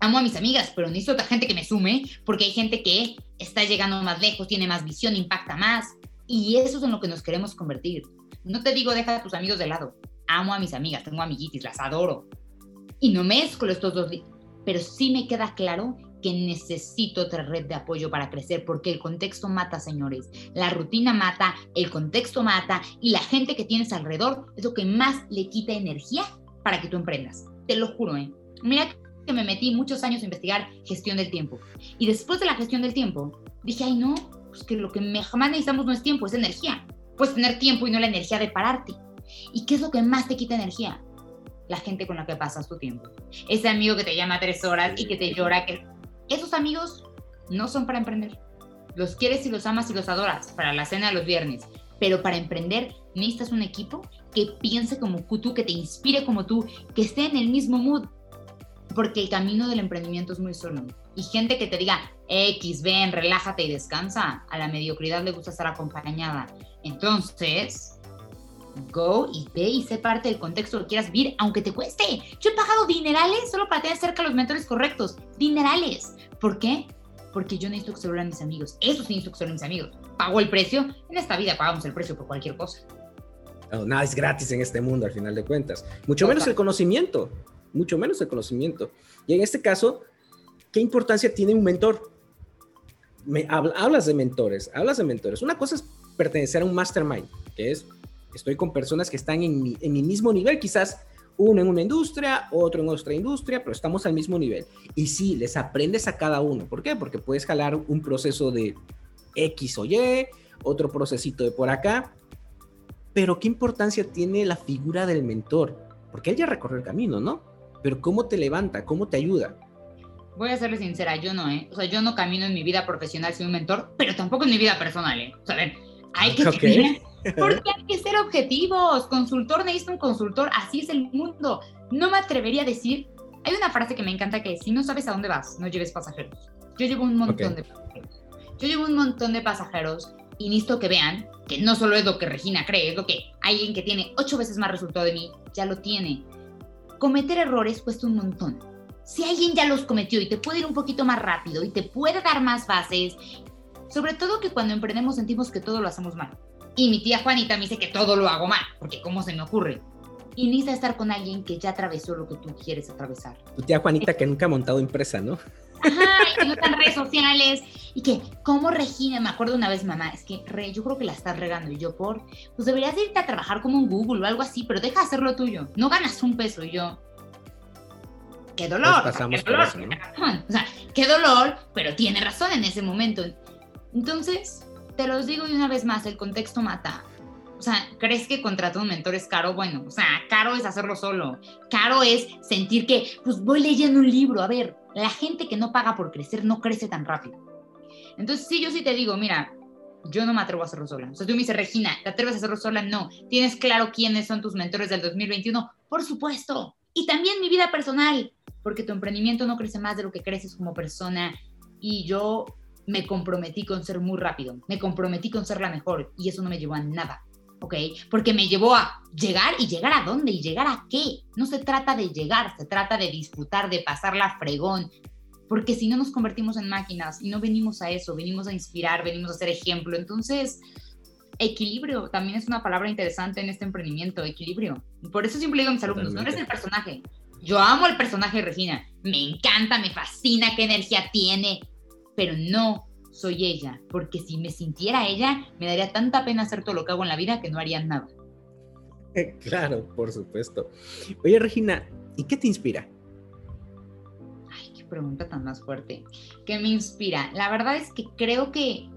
amo a mis amigas, pero necesito otra gente que me sume, porque hay gente que está llegando más lejos, tiene más visión, impacta más. Y eso es en lo que nos queremos convertir. No te digo deja a tus amigos de lado, amo a mis amigas, tengo amiguitis, las adoro. Y no mezclo estos dos, pero sí me queda claro necesito otra red de apoyo para crecer, porque el contexto mata, señores. La rutina mata, el contexto mata y la gente que tienes alrededor es lo que más le quita energía para que tú emprendas. Te lo juro, ¿eh? Mira que me metí muchos años a investigar gestión del tiempo. Y después de la gestión del tiempo, dije, ay, no, pues que lo que jamás necesitamos no es tiempo, es energía. Puedes tener tiempo y no la energía de pararte. ¿Y qué es lo que más te quita energía? La gente con la que pasas tu tiempo. Ese amigo que te llama tres horas y que te llora. Que... Esos amigos no son para emprender. Los quieres y los amas y los adoras para la cena de los viernes. Pero para emprender necesitas un equipo que piense como tú, que te inspire como tú, que esté en el mismo mood. Porque el camino del emprendimiento es muy solo. Y gente que te diga, X, ven, relájate y descansa. A la mediocridad le gusta estar acompañada. Entonces, go y ve y sé parte del contexto que quieras vivir, aunque te cueste. Yo he pagado dinerales solo para tener cerca los mentores correctos. Dinerales. ¿Por qué? Porque yo necesito que se mis amigos. Eso sí necesito que se mis amigos. Pago el precio. En esta vida pagamos el precio por cualquier cosa. nada es gratis en este mundo, al final de cuentas. Mucho menos el conocimiento. Mucho menos el conocimiento. Y en este caso, ¿qué importancia tiene un mentor? Me, hablas de mentores, hablas de mentores. Una cosa es pertenecer a un mastermind, que es Estoy con personas que están en mi, mismo nivel, quizás uno en una industria, otro en otra industria, pero estamos al mismo nivel. Y sí, les aprendes a cada uno. ¿Por qué? Porque puedes jalar un proceso de X o Y, otro procesito de por acá. Pero ¿qué importancia tiene la figura del mentor? Porque él ya recorrió el camino, ¿no? Pero ¿cómo te levanta? ¿Cómo te ayuda? Voy a serle sincera, yo no, ¿eh? O sea, yo no camino en mi vida profesional sin un mentor, pero tampoco en mi vida personal, ¿eh? O sea, a ver, hay que Porque hay que ser objetivos. Consultor necesita un consultor. Así es el mundo. No me atrevería a decir. Hay una frase que me encanta que es: si no sabes a dónde vas, no lleves pasajeros. Yo llevo un montón de pasajeros. Yo llevo un montón de pasajeros y necesito que vean que no solo es lo que Regina cree, es lo que alguien que tiene ocho veces más resultado de mí ya lo tiene. Cometer errores cuesta un montón. Si alguien ya los cometió y te puede ir un poquito más rápido y te puede dar más bases, sobre todo que cuando emprendemos sentimos que todo lo hacemos mal. Y mi tía Juanita me dice que todo lo hago mal, porque ¿cómo se me ocurre? Y necesita estar con alguien que ya atravesó lo que tú quieres atravesar. Tu tía Juanita que nunca ha montado empresa, ¿no? Ajá, y que no están redes sociales. Y que, como Regina, me acuerdo una vez, mamá, es que, Re, yo creo que la estás regando. Y yo, por, pues deberías irte a trabajar como un Google o algo así, pero deja de hacer lo tuyo. No ganas un peso. Y yo, qué dolor. qué dolor. O sea, qué dolor, pero tiene razón en ese momento. Entonces, te los digo de una vez más, el contexto mata. O sea, ¿crees que contratar un mentor es caro? Bueno, o sea, caro es hacerlo solo. Caro es sentir que, pues voy leyendo un libro. A ver, la gente que no paga por crecer no crece tan rápido. Entonces, sí, yo sí te digo, mira, yo no me atrevo a hacerlo sola. O sea, tú me dices, Regina, ¿te atreves a hacerlo sola? No. ¿Tienes claro quiénes son tus mentores del 2021? Por supuesto. Y también mi vida personal, porque tu emprendimiento no crece más de lo que creces como persona. Y yo me comprometí con ser muy rápido, me comprometí con ser la mejor y eso no me llevó a nada. ¿ok? Porque me llevó a llegar y llegar a dónde y llegar a qué. No se trata de llegar, se trata de disfrutar, de pasarla fregón. Porque si no nos convertimos en máquinas y no venimos a eso, venimos a inspirar, venimos a ser ejemplo. Entonces, equilibrio también es una palabra interesante en este emprendimiento, equilibrio. por eso siempre digo a mis alumnos, no eres el personaje. Yo amo el personaje de Regina, me encanta, me fascina qué energía tiene, pero no soy ella, porque si me sintiera ella, me daría tanta pena hacer todo lo que hago en la vida que no haría nada. Claro, por supuesto. Oye, Regina, ¿y qué te inspira? Ay, qué pregunta tan más fuerte. ¿Qué me inspira? La verdad es que creo que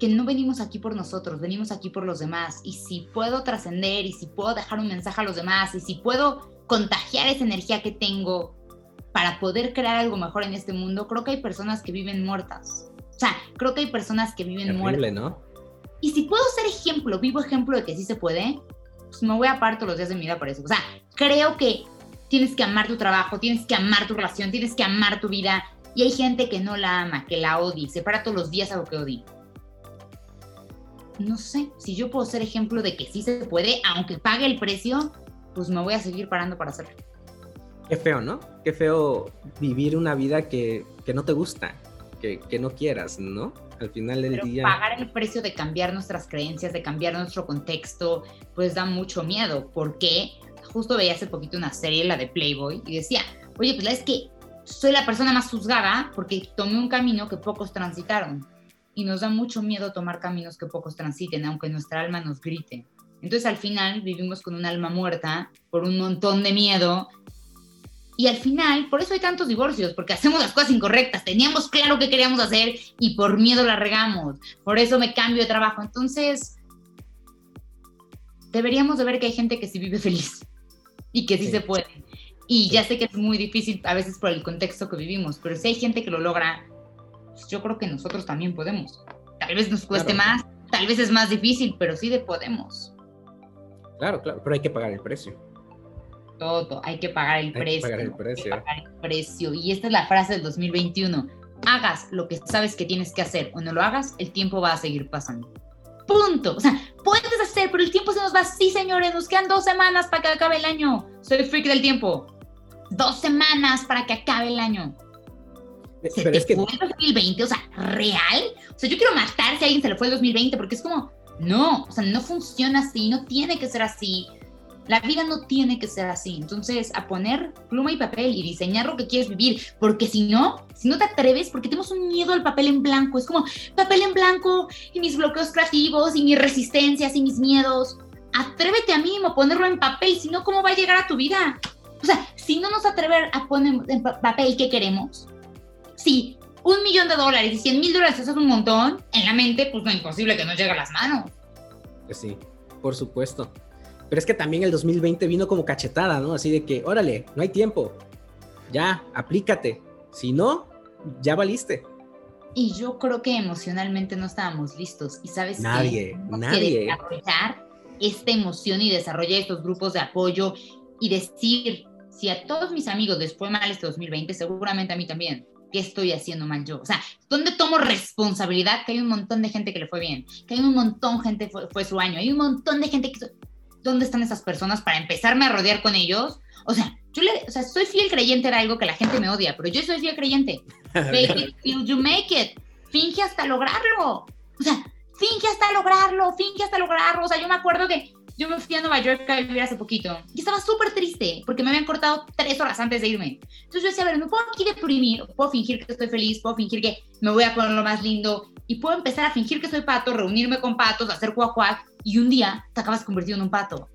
que no venimos aquí por nosotros, venimos aquí por los demás. Y si puedo trascender, y si puedo dejar un mensaje a los demás, y si puedo contagiar esa energía que tengo para poder crear algo mejor en este mundo, creo que hay personas que viven muertas. O sea, creo que hay personas que viven Terrible, muertas. ¿no? Y si puedo ser ejemplo, vivo ejemplo de que sí se puede, pues me voy a parar todos los días de mi vida por eso. O sea, creo que tienes que amar tu trabajo, tienes que amar tu relación, tienes que amar tu vida. Y hay gente que no la ama, que la odia, se para todos los días a lo que odia. No sé, si yo puedo ser ejemplo de que sí se puede, aunque pague el precio, pues me voy a seguir parando para hacerlo. Qué feo, ¿no? Qué feo vivir una vida que, que no te gusta, que, que, no quieras, ¿no? Al final del día. Pagar el precio de cambiar nuestras creencias, de cambiar nuestro contexto, pues da mucho miedo. Porque justo veía hace poquito una serie, la de Playboy, y decía, oye, pues la es que soy la persona más juzgada porque tomé un camino que pocos transitaron. Y nos da mucho miedo tomar caminos que pocos transiten, aunque nuestra alma nos grite. Entonces al final vivimos con un alma muerta por un montón de miedo y al final, por eso hay tantos divorcios, porque hacemos las cosas incorrectas, teníamos claro qué queríamos hacer y por miedo la regamos. Por eso me cambio de trabajo. Entonces, deberíamos de ver que hay gente que sí vive feliz y que sí, se puede. Y ya sé que es muy difícil a veces por el contexto que vivimos, pero si hay gente que lo logra, pues yo creo que nosotros también podemos. Tal vez nos cueste más, tal vez es más difícil, pero sí de podemos. Claro, claro, pero hay que pagar el precio todo, hay que pagar el precio. pagar el precio. pagar el precio. Y esta es la frase del 2021. Hagas lo que sabes que tienes que hacer o no lo hagas, el tiempo va a seguir pasando. Punto. O sea, puedes hacer, pero el tiempo se nos va. Sí, señores, nos quedan dos semanas para que acabe el año. Soy freak del tiempo. Dos semanas para que acabe el año. ¿Se pero te es que... fue el 2020? O sea, ¿real? O sea, yo quiero matar si a alguien se le fue el 2020 porque es como, no, o sea, no funciona así, no tiene que ser así. La vida no tiene que ser así. Entonces, a poner pluma y papel y diseñar lo que quieres vivir, porque si no, si no te atreves, porque tenemos un miedo al papel en blanco, es como papel en blanco y mis bloqueos creativos y mis resistencias y mis miedos. Atrévete a mí a ponerlo en papel, si no, ¿cómo va a llegar a tu vida? O sea, si no nos atrever a poner en papel qué queremos, si un millón de dólares y cien mil dólares eso es un montón, en la mente, pues no imposible que nos llegue a las manos. Pues sí, por supuesto. Pero es que también el 2020 vino como cachetada, ¿no? Así de que, órale, no hay tiempo. Ya, aplícate. Si no, ya valiste. Y yo creo que emocionalmente no estábamos listos. Y sabes nadie, nadie. desarrollar esta emoción y desarrollar estos grupos de apoyo y decir, si a todos mis amigos les fue mal este 2020, seguramente a mí también. ¿Qué estoy haciendo mal yo? O sea, ¿dónde tomo responsabilidad que hay un montón de gente que le fue bien? Que hay un montón de gente fue, fue su año. Hay un montón de gente que... ¿Dónde están esas personas para empezarme a rodear con ellos? O sea, yo le, o sea, soy fiel creyente era algo que la gente me odia, pero yo soy fiel creyente. Fake it till you make it. Finge hasta lograrlo. O sea, finge hasta lograrlo, finge hasta lograrlo. O sea, yo me acuerdo que yo me fui a Nueva York a vivir hace poquito y estaba súper triste porque me habían cortado tres horas antes de irme. Entonces yo decía, a ver, no puedo aquí deprimir, puedo fingir que estoy feliz, puedo fingir que me voy a poner lo más lindo y puedo empezar a fingir que soy pato, reunirme con patos, hacer cuac cuac y un día te acabas convertido en un pato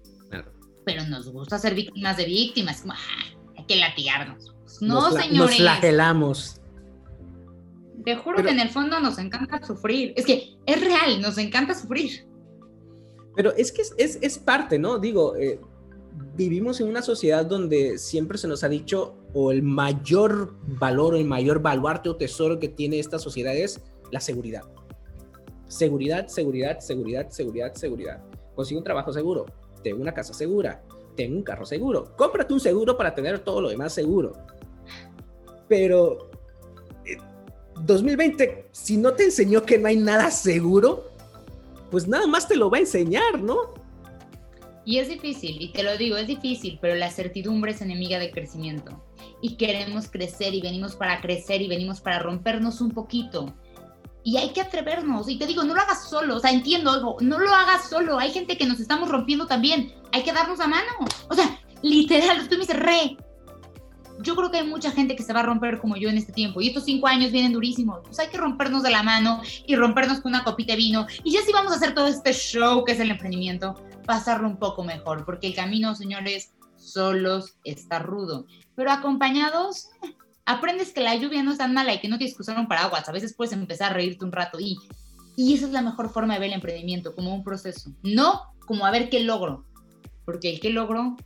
pero nos gusta ser víctimas de víctimas, como, ah, hay que latigarnos. No, señores. Nos flagelamos. Te juro que en el fondo nos encanta sufrir. Es que es real, nos encanta sufrir. Pero es que es, es, parte, ¿no? Digo, eh, vivimos en una sociedad donde siempre se nos ha dicho, o el mayor valor, el mayor baluarte o tesoro que tiene esta sociedad es la seguridad. Seguridad, seguridad, seguridad, seguridad, seguridad. Consigue un trabajo seguro, tengo una casa segura, tengo un carro seguro. Cómprate un seguro para tener todo lo demás seguro. Pero 2020, eh, si no te enseñó que no hay nada seguro, pues nada más te lo va a enseñar, ¿no? Y es difícil, y te lo digo, es difícil, pero la certidumbre es enemiga del crecimiento. Y queremos crecer y venimos para crecer y venimos para rompernos un poquito y hay que atrevernos. Y te digo, no lo hagas solo, o sea, entiendo algo, no lo hagas solo. Hay gente que nos estamos rompiendo también. Hay que darnos la mano. O sea, literal, tú me dices, re. Yo creo que hay mucha gente que se va a romper como yo en este tiempo. Y estos cinco años vienen durísimos. Pues hay que rompernos de la mano y rompernos con una copita de vino. Y ya sí vamos a hacer todo este show que es el emprendimiento, pasarlo un poco mejor. Porque el camino, señores, solos está rudo. Pero acompañados, aprendes que la lluvia no es tan mala y que no tienes que usar un paraguas. A veces puedes empezar a reírte un rato y, y esa es la mejor forma de ver el emprendimiento, como un proceso. No como a ver qué logro. Porque el qué logro,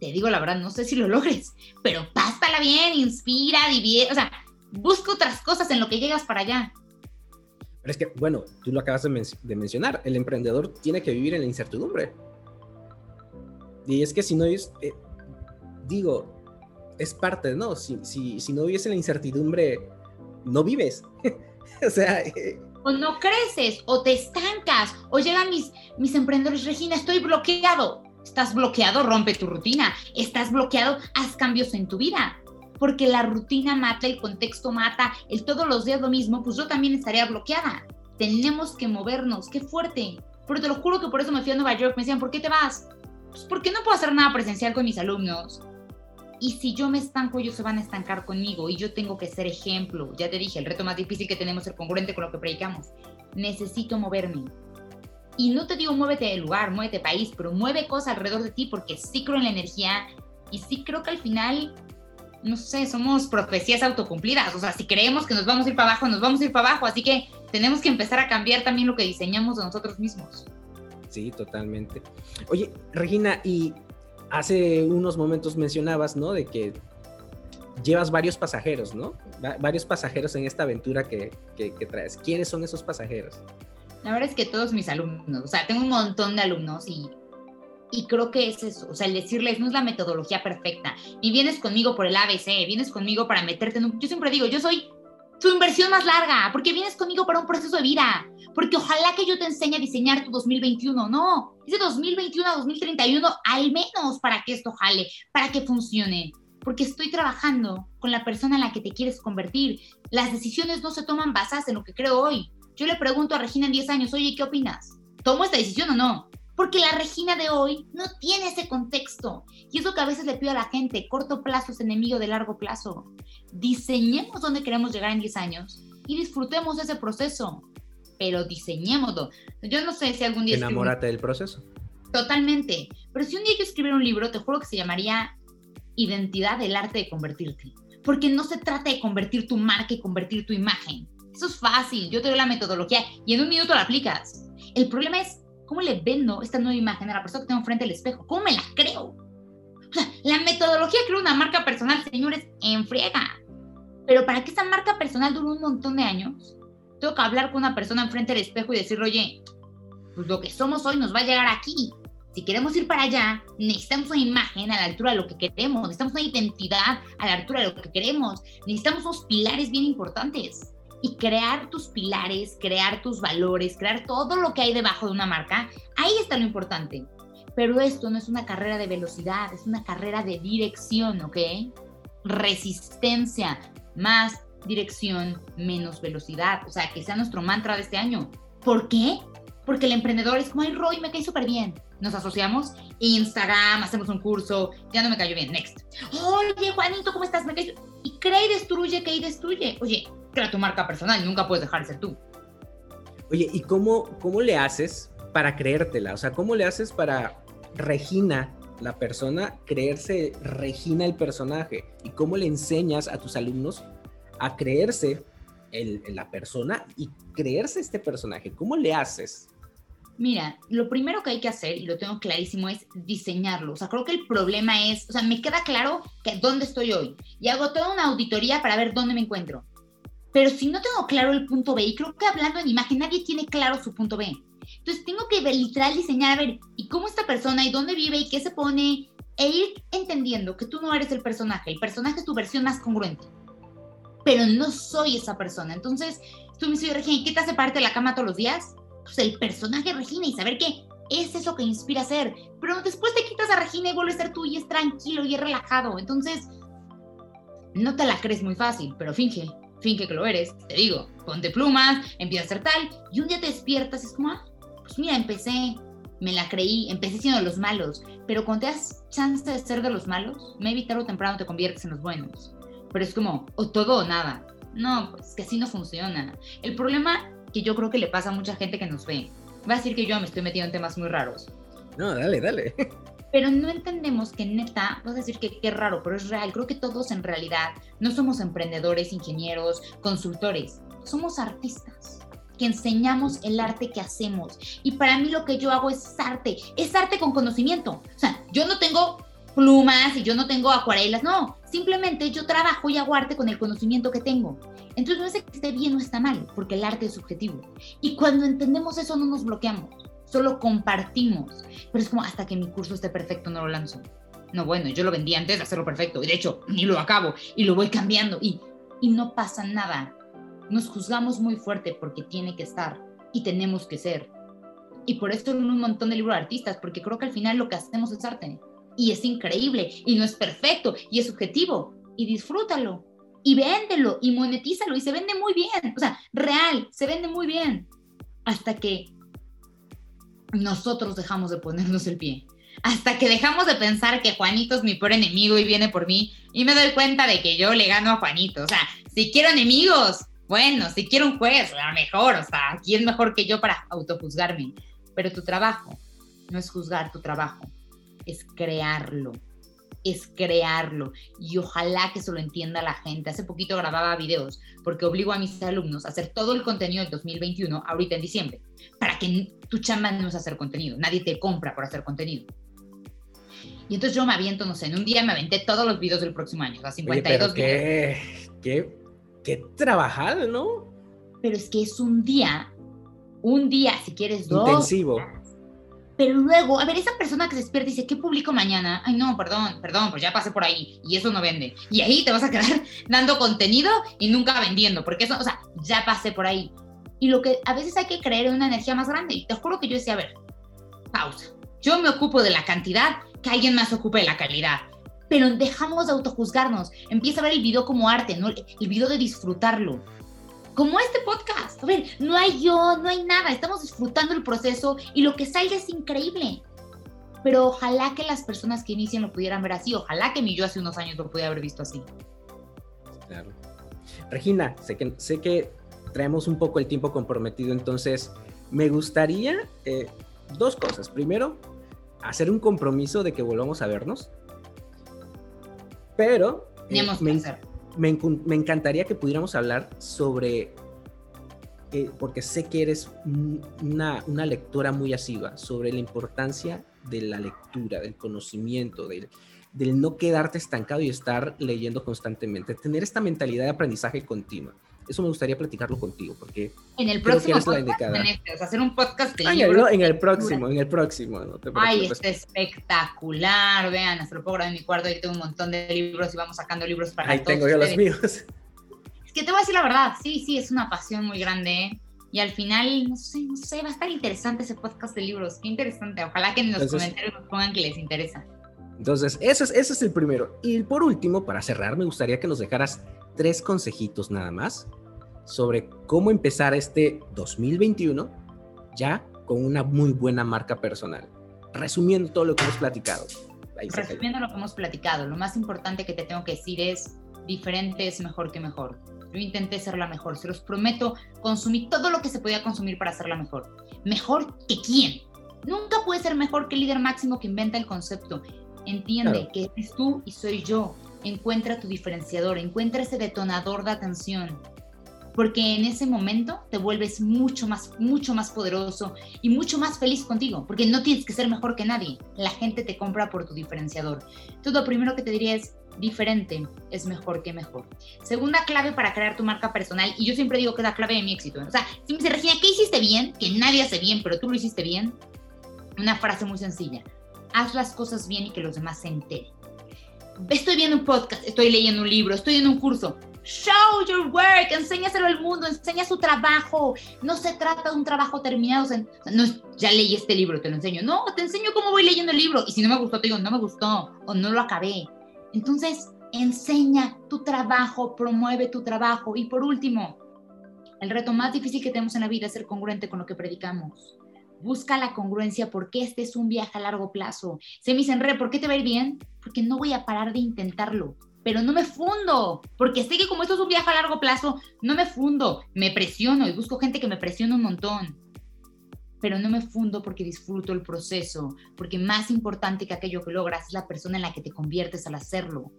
te digo la verdad, no sé si lo logres, pero pásala bien, inspira, divierte, o sea, busca otras cosas en lo que llegas para allá. Pero es que, bueno, tú lo acabas de, mencionar, el emprendedor tiene que vivir en la incertidumbre. Y es que si no es, eh, digo, es parte, ¿no? Si, si, si no hubiese la incertidumbre, no vives. o sea... Eh, o no creces, o te estancas, o llegan mis, mis emprendedores, Regina, estoy bloqueado. Estás bloqueado, rompe tu rutina. Estás bloqueado, haz cambios en tu vida. Porque la rutina mata, el contexto mata, el todos los días lo mismo, pues yo también estaría bloqueada. Tenemos que movernos, qué fuerte. Pero te lo juro que por eso me fui a Nueva York. Me decían, ¿por qué te vas? Pues porque no puedo hacer nada presencial con mis alumnos. Y si yo me estanco, ellos se van a estancar conmigo y yo tengo que ser ejemplo. Ya te dije, el reto más difícil que tenemos es congruente con lo que predicamos. Necesito moverme. Y no te digo muévete de lugar, muévete de país, pero mueve cosas alrededor de ti porque sí creo en la energía y sí creo que al final, no sé, somos profecías autocumplidas. O sea, si creemos que nos vamos a ir para abajo, nos vamos a ir para abajo. Así que tenemos que empezar a cambiar también lo que diseñamos de nosotros mismos. Sí, totalmente. Oye, Regina, y hace unos momentos mencionabas, ¿no? De que llevas varios pasajeros, ¿no? varios pasajeros en esta aventura que, traes. ¿Quiénes son esos pasajeros? La verdad es que todos mis alumnos, o sea, tengo un montón de alumnos y, y creo que es eso, o sea, el decirles, no es la metodología perfecta, ni vienes conmigo por el ABC, vienes conmigo para meterte en un... Yo siempre digo, yo soy tu inversión más larga, porque vienes conmigo para un proceso de vida, porque ojalá que yo te enseñe a diseñar tu 2021, no, es de 2021 a 2031 al menos para que esto jale, para que funcione, porque estoy trabajando con la persona en la que te quieres convertir. Las decisiones no se toman basadas en lo que creo hoy. Yo le pregunto a Regina en 10 años, oye, ¿qué opinas? ¿Tomo esta decisión o no? Porque la Regina de hoy no tiene ese contexto. Y es lo que a veces le pido a la gente, corto plazo es enemigo de largo plazo. Diseñemos dónde queremos llegar en 10 años y disfrutemos ese proceso, pero diseñémoslo. Yo no sé si algún día... Enamórate del proceso. Totalmente. Pero si un día yo escribiera un libro, te juro que se llamaría Identidad del arte de convertirte. Porque no se trata de convertir tu marca y convertir tu imagen. Eso es fácil. Yo te doy la metodología y en un minuto la aplicas. El problema es ¿Cómo le vendo esta nueva imagen a la persona que tengo frente al espejo? ¿Cómo me la creo? O sea, la metodología de crear una marca personal, señores, enfriega. Pero para que esa marca personal dure un montón de años, tengo que hablar con una persona enfrente del espejo y decirle, oye, pues lo que somos hoy nos va a llegar aquí. Si queremos ir para allá, necesitamos una imagen a la altura de lo que queremos, necesitamos una identidad a la altura de lo que queremos, necesitamos unos pilares bien importantes. Y crear tus pilares, crear tus valores, crear todo lo que hay debajo de una marca, ahí está lo importante. Pero esto no es una carrera de velocidad, es una carrera de dirección, ¿ok? Resistencia, más dirección, menos velocidad. O sea, que sea nuestro mantra de este año. ¿Por qué? Porque el emprendedor es como, ay, Roy, me cae súper bien. Nos asociamos, Instagram, hacemos un curso, ya no me cayó bien, next. Oye, Juanito, ¿cómo estás? Me cae... Y crea y destruye, que y destruye. Oye, crea tu marca personal, nunca puedes dejar de ser tú. Oye, ¿y cómo, cómo le haces para creértela? O sea, ¿cómo le haces para Regina, la persona, creerse Regina el personaje? ¿Y cómo le enseñas a tus alumnos a creerse el, la persona y creerse este personaje? ¿Cómo le haces? Mira, lo primero que hay que hacer, y lo tengo clarísimo, es diseñarlo. O sea, creo que el problema es, o sea, me queda claro que dónde estoy hoy y hago toda una auditoría para ver dónde me encuentro. Pero si no tengo claro el punto B, y creo que hablando en imagen, nadie tiene claro su punto B. Entonces tengo que literal diseñar, a ver, ¿y cómo esta persona, y dónde vive, y qué se pone? E ir entendiendo que tú no eres el personaje, el personaje es tu versión más congruente pero no soy esa persona. Entonces, tú me dices, Regina, ¿qué te hace parte de la cama todos los días? Pues el personaje Regina y saber que es eso que inspira a ser. Pero después te quitas a Regina y vuelves a ser tú y es tranquilo y es relajado. Entonces, no te la crees muy fácil, pero finge, finge que lo eres. Te digo, ponte plumas, empieza a ser tal y un día te despiertas y es como, ah, pues mira, empecé, me la creí, empecé siendo los malos, pero cuando te das chance de ser de los malos, maybe tarde o temprano te conviertes en los buenos pero es como o todo o nada. No, pues que así no funciona. El problema que yo creo que le pasa a mucha gente que nos ve, va a decir que yo me estoy metiendo en temas muy raros. No, dale, dale. Pero no entendemos que neta, vas a decir que qué raro, pero es real. Creo que todos en realidad no somos emprendedores, ingenieros, consultores. Somos artistas que enseñamos el arte que hacemos. Y para mí lo que yo hago es arte. Es arte con conocimiento. O sea, yo no tengo plumas y yo no tengo acuarelas, no, simplemente yo trabajo y hago arte con el conocimiento que tengo. Entonces no es que esté bien o está mal, porque el arte es subjetivo. Y cuando entendemos eso no nos bloqueamos, solo compartimos. Pero es como hasta que mi curso esté perfecto no lo lanzo. No, bueno, yo lo vendí antes de hacerlo perfecto y de hecho ni lo acabo y lo voy cambiando y, y no pasa nada. Nos juzgamos muy fuerte porque tiene que estar y tenemos que ser. Y por esto en un montón de libros de artistas, porque creo que al final lo que hacemos es arte y es increíble y no es perfecto y es subjetivo y disfrútalo y véndelo y monetízalo y se vende muy bien, o sea, real, se vende muy bien hasta que nosotros dejamos de ponernos el pie. Hasta que dejamos de pensar que Juanito es mi peor enemigo y viene por mí y me doy cuenta de que yo le gano a Juanito. O sea, si quiero enemigos, bueno, si quiero un juez, a mejor, o sea, ¿quién mejor que yo para autojuzgarme? Pero tu trabajo no es juzgar tu trabajo, es crearlo, es crearlo. Y ojalá que eso lo entienda la gente. Hace poquito grababa videos porque obligo a mis alumnos a hacer todo el contenido del 2021 ahorita en diciembre, para que tu chamba no es hacer contenido, nadie te compra por hacer contenido. Y entonces yo me aviento, no sé, en un día me aventé todos los videos del próximo año, a 52 qué, qué, qué trabajar, ¿no? Pero es que es un día, un día, si quieres dos. Intensivo pero luego, a ver, esa persona que se despierta y dice, ¿qué publico mañana? Ay, no, perdón, perdón, pues ya pasé por ahí y eso no vende. Y ahí te vas a quedar dando contenido y nunca vendiendo, porque eso, o sea, ya pasé por ahí. Y lo que a veces hay que creer en una energía más grande. Y te juro que yo decía, a ver, pausa. Yo me ocupo de la cantidad, que alguien más ocupe de la calidad. Pero dejamos de autojuzgarnos. Empieza a ver el video como arte, ¿no? El video de disfrutarlo como este podcast. A ver, no hay yo, no hay nada, estamos disfrutando el proceso y lo que sale es increíble. Pero ojalá que las personas que inician lo pudieran ver así, ojalá que mi yo hace unos años lo pudiera haber visto así. Claro. Regina, sé que, sé que traemos un poco el tiempo comprometido, entonces me gustaría eh, dos cosas. Primero, hacer un compromiso de que volvamos a vernos. Pero eh, me, me, encantaría que pudiéramos hablar sobre, eh, porque sé que eres una, una, lectora muy asidua, sobre la importancia de la lectura, del conocimiento, del, del no quedarte estancado y estar leyendo constantemente, tener esta mentalidad de aprendizaje continuo. Eso me gustaría platicarlo contigo, porque en el próximo podcast, En este, hacer un podcast de en el próximo, en el próximo. Ay, está espectacular, vean, hasta lo puedo grabar en mi cuarto, ahí tengo un montón de libros y vamos sacando libros para Ahí tengo yo los míos. Es que te voy a decir la verdad, sí, sí, es una pasión muy grande, ¿eh? Y al final, no sé, no sé, va a estar interesante ese podcast de libros. Qué interesante. Ojalá que en los comentarios nos pongan que les interesa. Entonces, ese es, ese es el primero. Y por último, para cerrar, me gustaría que nos dejaras tres consejitos nada más sobre cómo empezar este 2021 ya con una muy buena marca personal. Resumiendo todo lo que hemos platicado. Resumiendo lo que hemos platicado, lo más importante que te tengo que decir es diferente es mejor que mejor. Yo intenté ser la mejor, se los prometo, consumí todo lo que se podía consumir para ser la mejor. ¿Mejor que quién? Nunca puede ser mejor que el líder máximo que inventa el concepto. Entiende que eres tú y soy yo. Encuentra tu diferenciador, encuentra ese detonador de atención. Porque en ese momento te vuelves mucho más, mucho más poderoso y mucho más feliz contigo. Porque no tienes que ser mejor que nadie. La gente te compra por tu diferenciador. Entonces, lo primero que te diría es, diferente es mejor que mejor. Segunda clave para crear tu marca personal, y yo siempre digo que es la clave de mi éxito. O sea, si me dice, Regina, ¿qué hiciste bien? Que nadie hace bien, pero tú lo hiciste bien. Una frase muy sencilla. Haz las cosas bien y que los demás se enteren. Estoy viendo un podcast, estoy leyendo un libro, estoy en un curso. Show your work, enséñaselo al mundo, enseña su trabajo. No se trata de un trabajo terminado. no, ya leí este libro, te lo enseño. No, te enseño cómo voy leyendo el libro. Y si no me gustó, te digo, no me gustó o no lo acabé entonces, enseña tu trabajo, promueve tu trabajo. Y por último, el reto más difícil que tenemos en la vida es ser congruente con lo que predicamos. Busca la congruencia porque este es un viaje a largo plazo. Se me dicen, Re, ¿por qué te va a ir bien? Porque no voy a parar de intentarlo. Pero no me fundo, porque sé que como esto es un viaje a largo plazo, no me fundo, me presiono y busco gente que me presione un montón pero no me fundo porque disfruto el proceso, porque más importante que aquello que logras es la persona en la que te conviertes al hacerlo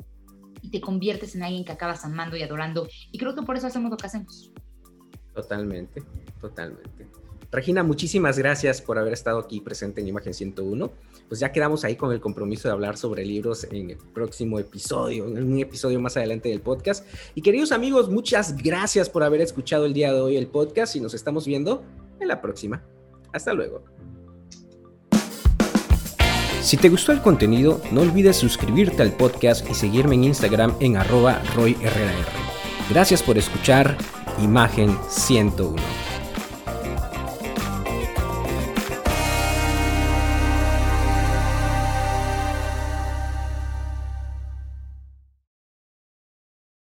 y te conviertes en alguien que acabas amando y adorando. Y creo que por eso hacemos lo que hacemos. Totalmente, totalmente. Regina, muchísimas gracias por haber estado aquí presente en Imagen 101. Pues ya quedamos ahí con el compromiso de hablar sobre libros en el próximo episodio, en un episodio más adelante del podcast. Y queridos amigos, muchas gracias por haber escuchado el día de hoy el podcast y nos estamos viendo en la próxima. Hasta luego. Si te gustó el contenido, no olvides suscribirte al podcast y seguirme en Instagram en arroba royRR. Gracias por escuchar Imagen 101.